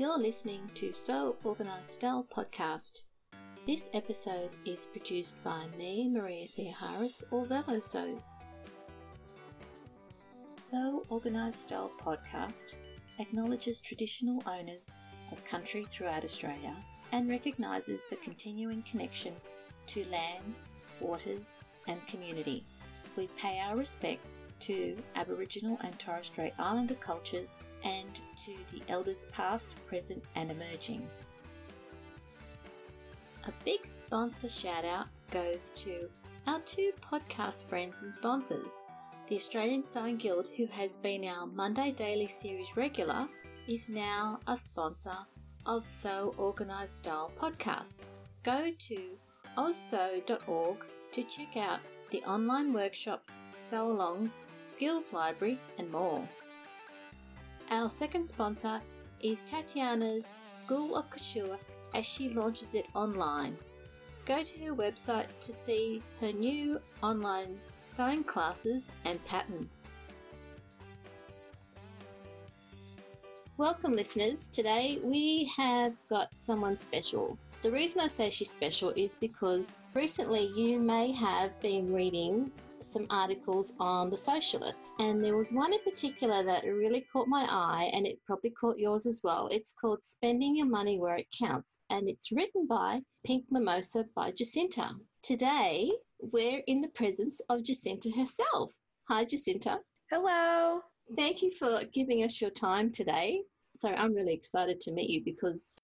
You're listening to Sew Organised Style podcast. This episode is produced by me, Maria Theoharis, or Velosos. Sew Organised Style podcast acknowledges traditional owners of country throughout Australia and recognises the continuing connection to lands, waters, and community. We pay our respects to Aboriginal and Torres Strait Islander cultures and to the elders past, present, and emerging. A big sponsor shout out goes to our two podcast friends and sponsors. The Australian Sewing Guild, who has been our Monday Daily Series regular, is now a sponsor of Sew Organised Style podcast. Go to ozsew.org to check out the online workshops, sew alongs, skills library, and more. Our second sponsor is Tatiana's School of Couture as she launches it online. Go to her website to see her new online sewing classes and patterns. Welcome, listeners. Today we have got someone special. The reason I say she's special is because recently you may have been reading some articles on the socialists, and there was one in particular that really caught my eye, and it probably caught yours as well. It's called Spending Your Money Where It Counts, and it's written by Pink Mimosa by Jacinta. Today, we're in the presence of Jacinta herself. Hi, Jacinta. Hello. Thank you for giving us your time today. So, I'm really excited to meet you because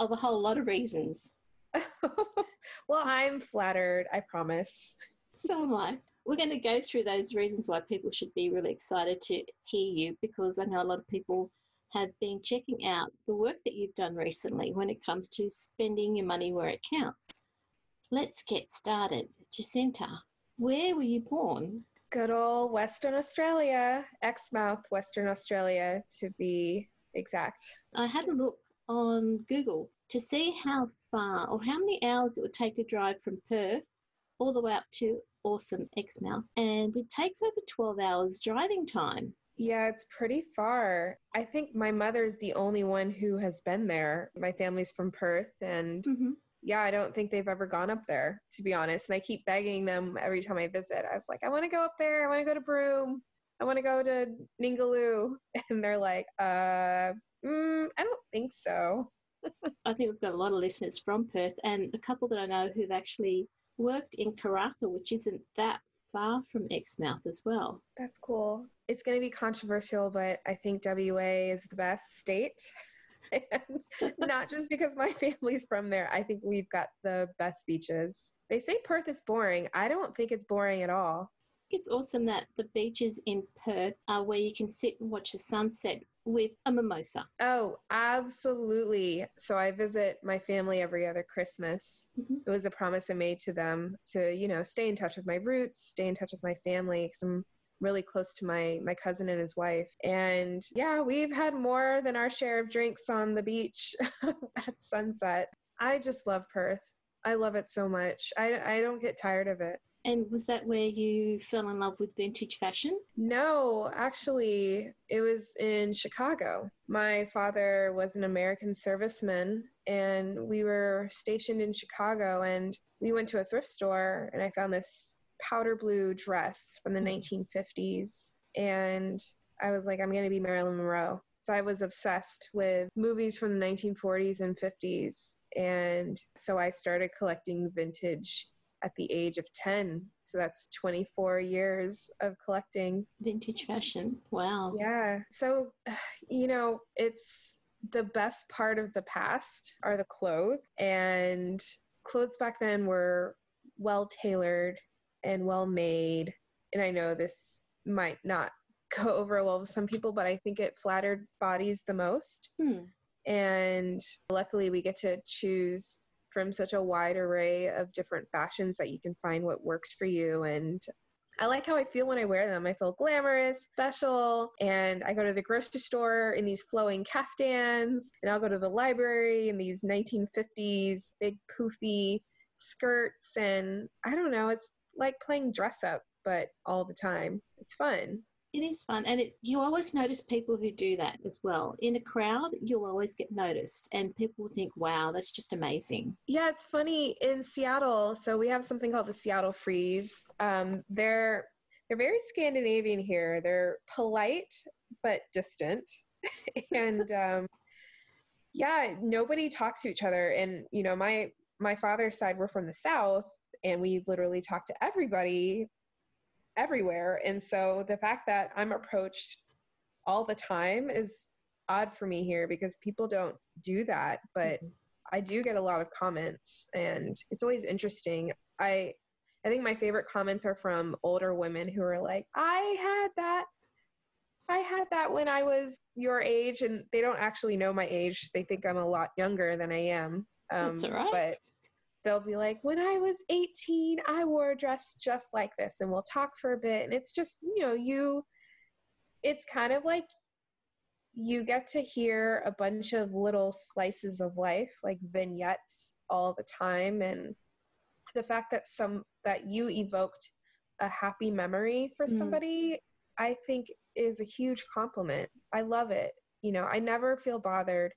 of a whole lot of reasons. well, I'm flattered, I promise. So am I. We're going to go through those reasons why people should be really excited to hear you because I know a lot of people have been checking out the work that you've done recently when it comes to spending your money where it counts. Let's get started. Jacinta, where were you born? Good old Western Australia, Exmouth, Western Australia to be exact. I had a look on Google to see how far or how many hours it would take to drive from Perth all the way up to awesome Exmouth. And it takes over 12 hours driving time. Yeah, it's pretty far. I think my mother's the only one who has been there. My family's from Perth, and mm-hmm. yeah, I don't think they've ever gone up there, to be honest. And I keep begging them every time I visit. I was like, I want to go up there. I want to go to Broome. I want to go to Ningaloo. And they're like, uh, Mm, I don't think so. I think we've got a lot of listeners from Perth and a couple that I know who've actually worked in Karratha, which isn't that far from Exmouth as well. That's cool. It's going to be controversial, but I think WA is the best state. and not just because my family's from there. I think we've got the best beaches. They say Perth is boring. I don't think it's boring at all. It's awesome that the beaches in Perth are where you can sit and watch the sunset with a mimosa. Oh, absolutely. So I visit my family every other Christmas. Mm-hmm. It was a promise I made to them to, you know, stay in touch with my roots, stay in touch with my family because I'm really close to my my cousin and his wife. And yeah, we've had more than our share of drinks on the beach at sunset. I just love Perth. I love it so much. I, I don't get tired of it. And was that where you fell in love with vintage fashion? No, actually, it was in Chicago. My father was an American serviceman, and we were stationed in Chicago. And we went to a thrift store, and I found this powder blue dress from the 1950s. And I was like, I'm going to be Marilyn Monroe. So I was obsessed with movies from the 1940s and 50s. And so I started collecting vintage at the age of 10. So that's 24 years of collecting vintage fashion. Wow. Yeah. So, you know, it's the best part of the past are the clothes. And clothes back then were well tailored and well made. And I know this might not go over well with some people, but I think it flattered bodies the most. Hmm. And luckily, we get to choose from such a wide array of different fashions that you can find what works for you and I like how I feel when I wear them. I feel glamorous, special, and I go to the grocery store in these flowing caftans, and I'll go to the library in these 1950s big poofy skirts, and I don't know, it's like playing dress up, but all the time. It's fun. It is fun, and it, you always notice people who do that as well. In a crowd, you'll always get noticed, and people will think, "Wow, that's just amazing." Yeah, it's funny in Seattle. So we have something called the Seattle Freeze. Um, they're they're very Scandinavian here. They're polite but distant, and um, yeah, nobody talks to each other. And you know, my my father's side, we're from the South, and we literally talk to everybody everywhere. And so the fact that I'm approached all the time is odd for me here because people don't do that. But mm-hmm. I do get a lot of comments, and it's always interesting. I I think my favorite comments are from older women who are like, "I had that I had that when I was your age, and they don't actually know my age. They think I'm a lot younger than I am. Um, That's all right. But they'll be like, when I was 18, I wore a dress just like this, and we'll talk for a bit. And it's just, you know, you, it's kind of like you get to hear a bunch of little slices of life, like vignettes all the time. And the fact that some, that you evoked a happy memory for mm. somebody, I think is a huge compliment. I love it. You know, I never feel bothered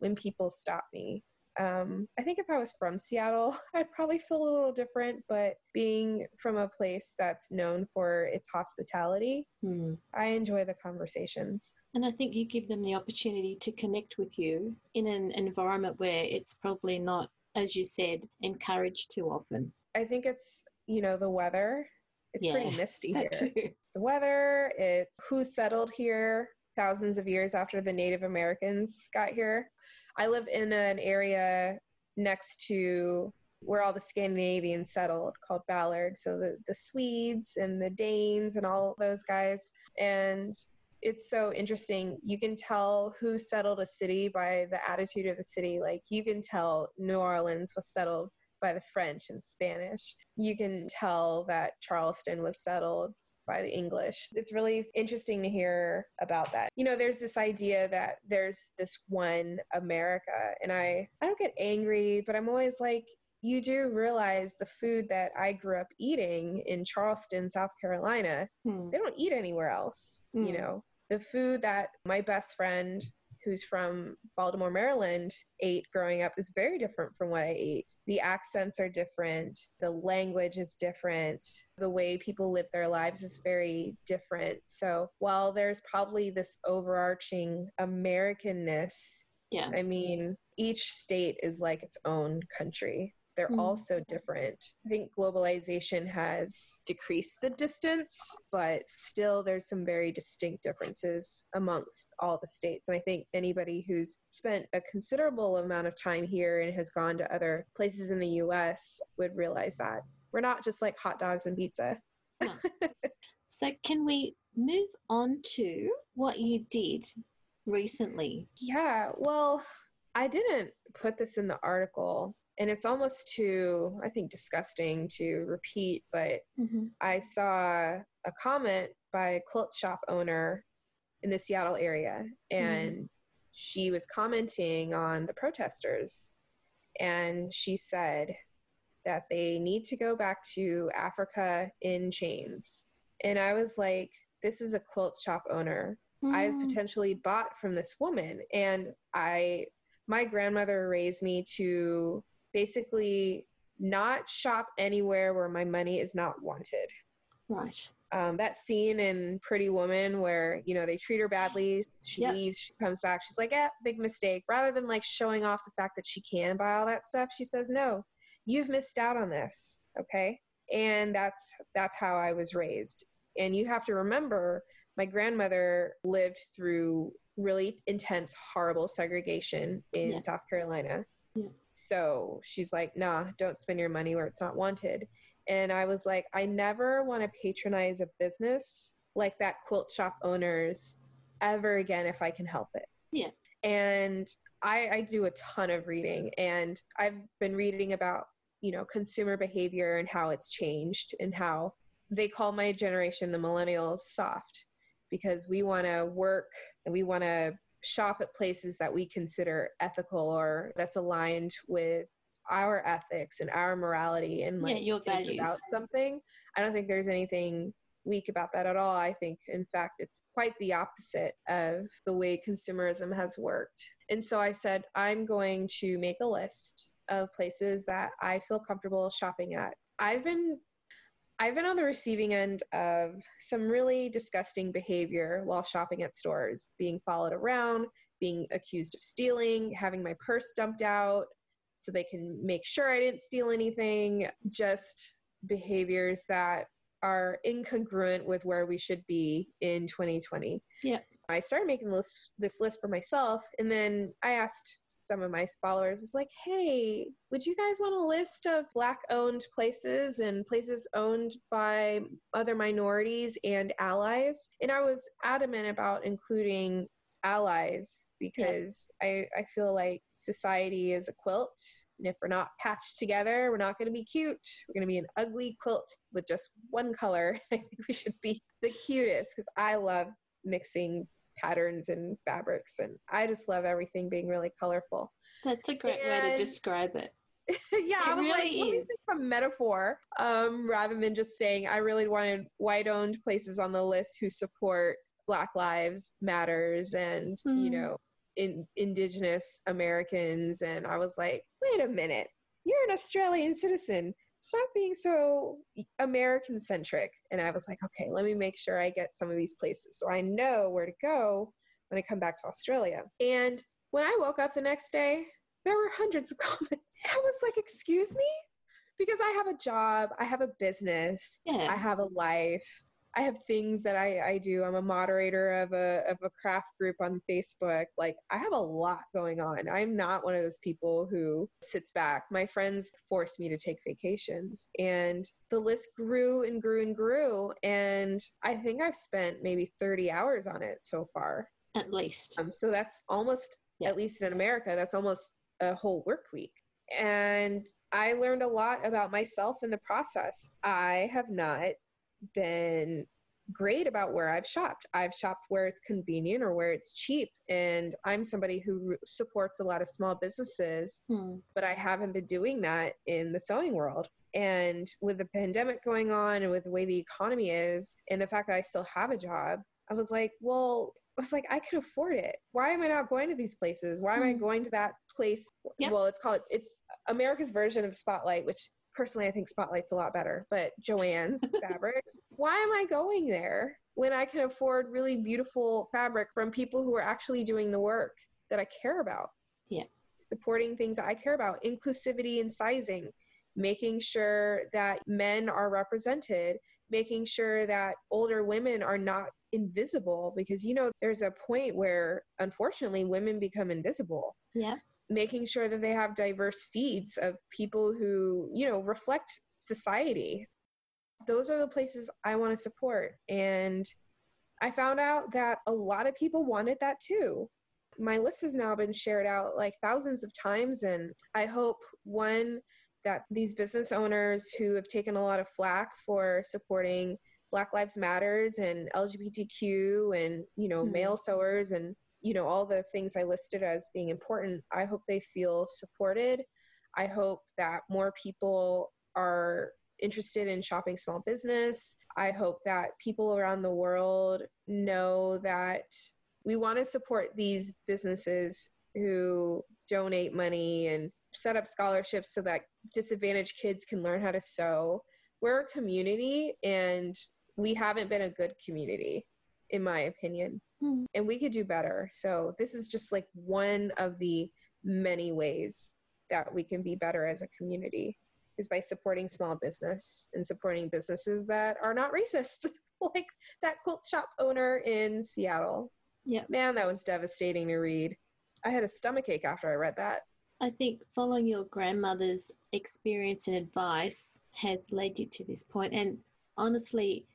when people stop me. Um, I think if I was from Seattle, I'd probably feel a little different, but being from a place that's known for its hospitality, mm. I enjoy the conversations. And I think you give them the opportunity to connect with you in an environment where it's probably not, as you said, encouraged too often. I think it's, you know, the weather. It's yeah, pretty misty here. It's the weather, it's who settled here thousands of years after the Native Americans got here. I live in an area next to where all the Scandinavians settled called Ballard. So the, the Swedes and the Danes and all those guys. And it's so interesting. You can tell who settled a city by the attitude of the city. Like you can tell New Orleans was settled by the French and Spanish. You can tell that Charleston was settled by the English. It's really interesting to hear about that. You know, there's this idea that there's this one America and I I don't get angry, but I'm always like you do realize the food that I grew up eating in Charleston, South Carolina, hmm. they don't eat anywhere else, hmm. you know. The food that my best friend who's from Baltimore, Maryland, ate growing up is very different from what I ate. The accents are different, the language is different, the way people live their lives is very different. So while there's probably this overarching Americanness, yeah. I mean, each state is like its own country they're mm. all so different. I think globalization has decreased the distance, but still there's some very distinct differences amongst all the states. And I think anybody who's spent a considerable amount of time here and has gone to other places in the US would realize that. We're not just like hot dogs and pizza. No. so, can we move on to what you did recently? Yeah, well, I didn't put this in the article, and it's almost too i think disgusting to repeat but mm-hmm. i saw a comment by a quilt shop owner in the seattle area and mm-hmm. she was commenting on the protesters and she said that they need to go back to africa in chains and i was like this is a quilt shop owner mm. i've potentially bought from this woman and i my grandmother raised me to basically not shop anywhere where my money is not wanted. Right. Um, that scene in Pretty Woman where you know they treat her badly, she yep. leaves, she comes back, she's like, "Yeah, big mistake." Rather than like showing off the fact that she can buy all that stuff, she says, "No, you've missed out on this." Okay, and that's that's how I was raised. And you have to remember, my grandmother lived through really intense, horrible segregation in yeah. South Carolina. Yeah. So she's like, nah, don't spend your money where it's not wanted. And I was like, I never want to patronize a business like that quilt shop owners ever again if I can help it. Yeah. And I, I do a ton of reading and I've been reading about, you know, consumer behavior and how it's changed and how they call my generation, the millennials, soft because we want to work and we want to shop at places that we consider ethical or that's aligned with our ethics and our morality and like yeah, your values about something. I don't think there's anything weak about that at all. I think, in fact, it's quite the opposite of the way consumerism has worked. And so I said, I'm going to make a list of places that I feel comfortable shopping at. I've been I've been on the receiving end of some really disgusting behavior while shopping at stores, being followed around, being accused of stealing, having my purse dumped out so they can make sure I didn't steal anything, just behaviors that are incongruent with where we should be in 2020. Yeah. I started making this this list for myself, and then I asked some of my followers, "It's like, hey, would you guys want a list of black-owned places and places owned by other minorities and allies?" And I was adamant about including allies because yeah. I I feel like society is a quilt, and if we're not patched together, we're not going to be cute. We're going to be an ugly quilt with just one color. I think we should be the cutest because I love mixing patterns and fabrics and I just love everything being really colorful. That's a great and, way to describe it. yeah, it I was really like, is. let me think a metaphor um, rather than just saying I really wanted white-owned places on the list who support Black Lives Matters and mm. you hmm. know in, Indigenous Americans, and I was like, wait a minute, you're an Australian citizen stop being so American centric. And I was like, okay, let me make sure I get some of these places so I know where to go when I come back to Australia. And when I woke up the next day, there were hundreds of comments. I was like, excuse me? Because I have a job, I have a business, yeah. I have a life. I have things that I, I do. I'm a moderator of a of a craft group on Facebook. Like I have a lot going on. I'm not one of those people who sits back. My friends force me to take vacations and the list grew and grew and grew and I think I've spent maybe 30 hours on it so far. At least. Um, so that's almost yeah. at least in America, that's almost a whole work week. And I learned a lot about myself in the process. I have not been great about where I've shopped. I've shopped where it's convenient or where it's cheap. And I'm somebody who supports a lot of small businesses, hmm. but I haven't been doing that in the sewing world. And with the pandemic going on and with the way the economy is, and the fact that I still have a job, I was like, well, I was like, I can afford it. Why am I not going to these places? Why am I hmm. going to that place? Yep. Well, it's called, it's America's version of Spotlight, which personally, I think Spotlight's a lot better, but Joann's fabrics. Why am I going there when I can afford really beautiful fabric from people who are actually doing the work that I care about? Yeah. Supporting things that I care about, inclusivity and sizing, making sure that men are represented, making sure that older women are not invisible because you know there's a point where unfortunately women become invisible. Yeah making sure that they have diverse feeds of people who, you know, reflect society. Those are the places I want to support. And I found out that a lot of people wanted that too. My list has now been shared out like thousands of times. And I hope one, that these business owners who have taken a lot of flack for supporting Black Lives Matters and LGBTQ and, you know, mm-hmm. male sewers and you know all the things i listed as being important i hope they feel supported. I hope that more people are interested in shopping small business. I hope that people around the world know that we want to support these businesses who donate money and set up scholarships so that disadvantaged kids can learn how to sew. We're a community and we haven't been a good community in my opinion mm. and we could do better. So this is just like one of the many ways that we can be better as a community is by supporting small business and supporting businesses that are not racist, like that quilt shop owner in Seattle. Yeah. Man, that was devastating to read. I had a stomach ache after I read that. I think following your grandmother's experience and advice has led you to this point. And honestly,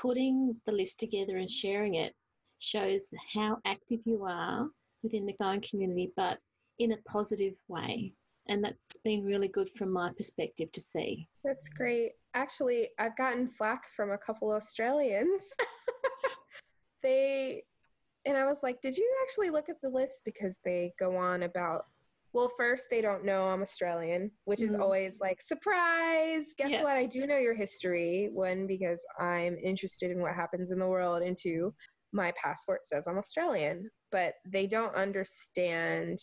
putting the list together and sharing it shows how active you are within the sewing community, but in a positive way. And that's been really good from my perspective to see. That's great. Actually, I've gotten flack from a couple Australians. they, and I was like, did you actually look at the list? Because they go on about well, first, they don't know I'm Australian, which is Mhm. always like, surprise! Guess Yeah. what? I do know your history. One, because I'm interested in what happens in the world, and two, my passport says I'm Australian, but they don't understand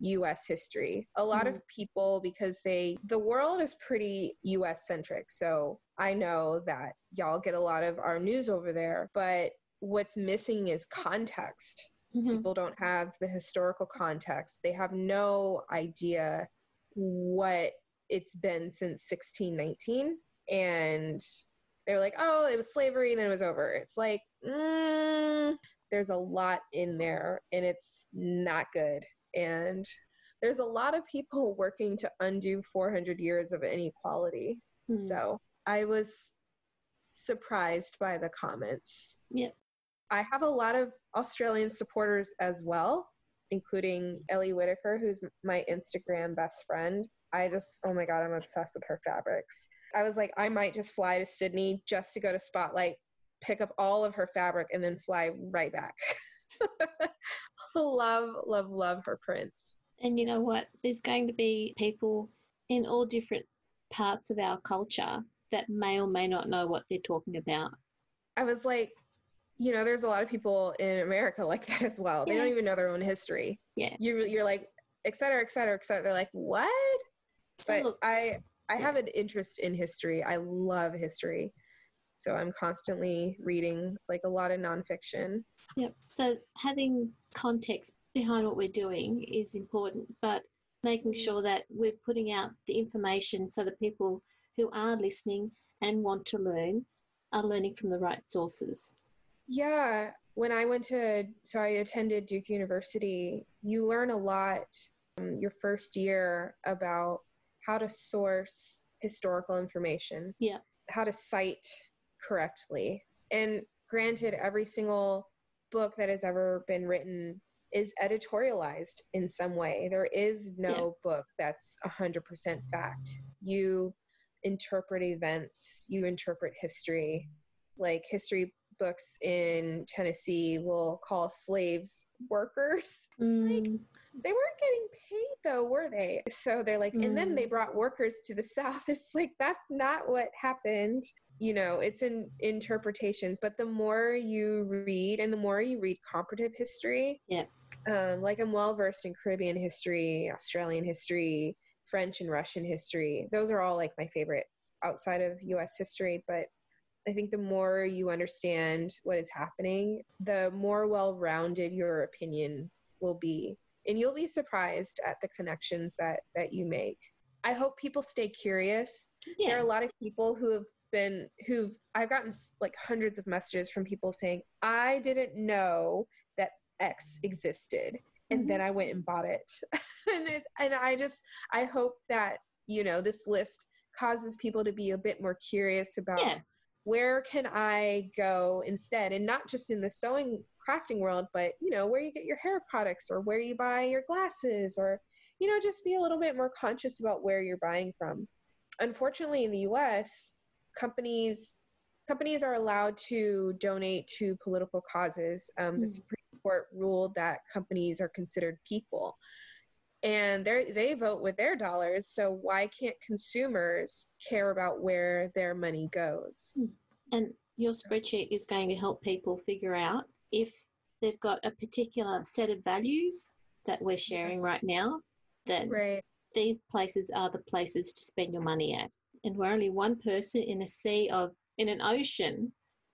US history. A lot of people, because they, the world is pretty US centric. So I know that y'all get a lot of our news over there, but what's missing is context Mhm. people don't have the historical context. They have no idea what it's been since 1619. And they're like, oh, it was slavery and then it was over. It's like, mm, there's a lot in there and it's not good. And there's a lot of people working to undo 400 years of inequality. Mm. So I was surprised by the comments. Yep. I have a lot of Australian supporters as well, including Ellie Whittaker, who's my Instagram best friend. I just, oh my God, I'm obsessed with her fabrics. I was like, I might just fly to Sydney just to go to Spotlight, pick up all of her fabric, and then fly right back. love, love, love her prints. And you know what? There's going to be people in all different parts of our culture that may or may not know what they're talking about. I was like, you know, there's a lot of people in America like that as well. They don't even know their own history. Yeah. You, you're like, et cetera, et cetera, et cetera. They're like, what? So but I I have an interest in history. I love history. So I'm constantly reading like a lot of nonfiction. Yep. So having context behind what we're doing is important, but making mm. sure that we're putting out the information so that people who are listening and want to learn are learning from the right sources. Yeah, when I went to so I attended Duke University, you learn a lot um, your first year about how to source historical information. Yeah. How to cite correctly. And granted every single book that has ever been written is editorialized in some way. There is no book that's 100% fact. You interpret events, you interpret history. Like history books in Tennessee will call slaves workers. It's like Mm, they weren't getting paid though, were they? So they're like, and then they brought workers to the South. It's like that's not what happened. You know, it's in interpretations. But the more you read, and the more you read comparative history, Yeah. Um, like I'm well versed in Caribbean history, Australian history, French and Russian history. Those are all like my favorites outside of U.S. history. But I think the more you understand what is happening, the more well-rounded your opinion will be. And you'll be surprised at the connections that that you make. I hope people stay curious. Yeah. there are a lot of people who have been who've i've gotten like hundreds of messages from people saying i didn't know that x existed. And then mm-hmm. i went and bought it. And it and i just i hope that you know this list causes people to be a bit more curious about Yeah. Where can i go instead? And not just in the sewing crafting world but you know where you get your hair products or where you buy your glasses or you know just be a little bit more conscious about where you're buying from. Unfortunately in the us companies companies are allowed to donate to political causes. Um, the Hmm. supreme court ruled that companies are considered people and they they vote with their dollars so why can't consumers care about where their money goes? Hmm. And your spreadsheet is going to help people figure out if they've got a particular set of values that we're sharing right now, that right. these places are the places to spend your money at. And we're only one person in a sea of, in an ocean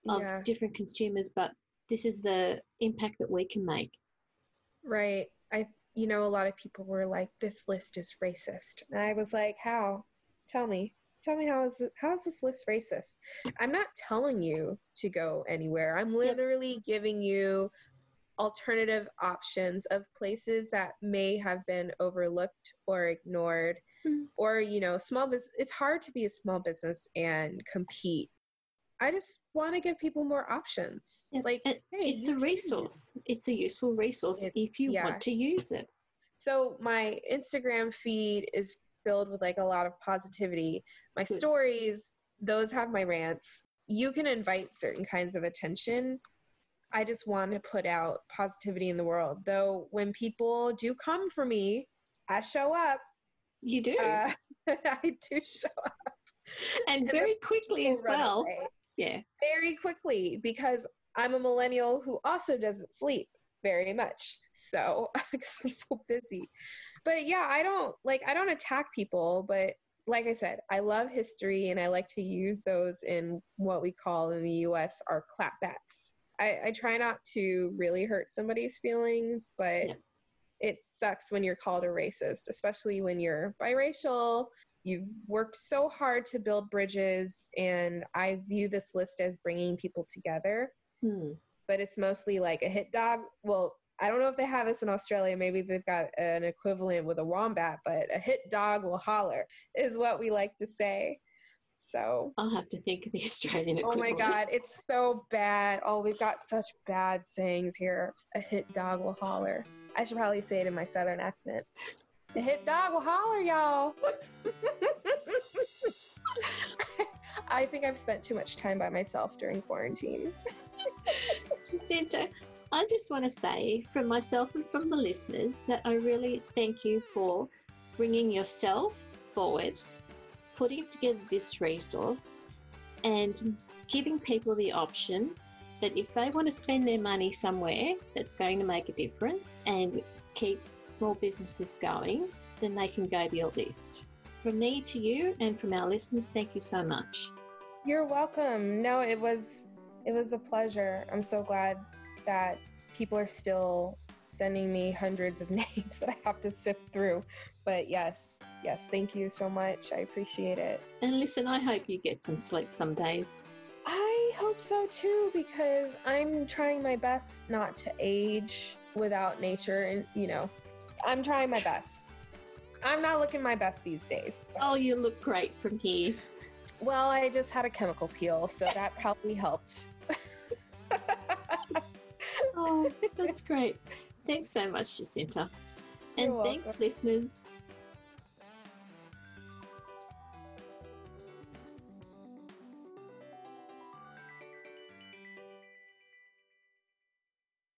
of yeah. different consumers, but this is the impact that we can make. right. I you know a lot of people were like this list is racist. And i was like how? Tell me. Tell me how is how is this list racist? I'm not telling you to go anywhere. I'm literally giving you alternative options of places that may have been overlooked or ignored Hmm. or you know small business it's hard to be a small business and compete i just want to give people more options Yeah, like it- hey, It's a resource. It's a useful resource It- if you yeah. want to use it. so my instagram feed is filled with like a lot of positivity my Good. stories those have my rants you can invite certain kinds of attention i just want to put out positivity in the world though when people do come for me I show up. You do. Uh, I do show up. and, and very quickly as well. away Yeah. Very quickly because I'm a millennial who also doesn't sleep very much. So, because I'm so busy. But yeah, I don't like, I don't attack people, but like I said, I love history and I like to use those in what we call in the US our clapbacks. I, I try not to really hurt somebody's feelings, but Yeah. it sucks when you're called a racist, especially when you're biracial. You've worked so hard to build bridges, and I view this list as bringing people together, Hmm. but it's mostly like a hit dog. Well, I don't know if they have this in Australia. Maybe they've got an equivalent with a wombat, but a hit dog will holler, is what we like to say. So I'll have to think of the Australian Oh my god, it's so bad. Oh, we've got such bad sayings here. A hit dog will holler. I should probably say it in my southern accent. A hit dog will holler, y'all. I think I've spent too much time by myself during quarantine. Jacinta, I just want to say from myself and from the listeners that I really thank you for bringing yourself forward, putting together this resource, and giving people the option that if they want to spend their money somewhere that's going to make a difference and keep small businesses going, then they can go to your list. From me to you and from our listeners, thank you so much. You're welcome. No, it was it was a pleasure. I'm so glad that people are still sending me hundreds of names that I have to sift through. But yes, yes, thank you so much. I appreciate it. And listen, I hope you get some sleep some days. I hope so too because I'm trying my best not to age without nature and you know, I'm trying my best. I'm not looking my best these days. Oh, you look great from here. Well, I just had a chemical peel, so that probably helped. Oh, that's great. Thanks so much, Jacinta. And You're thanks, listeners,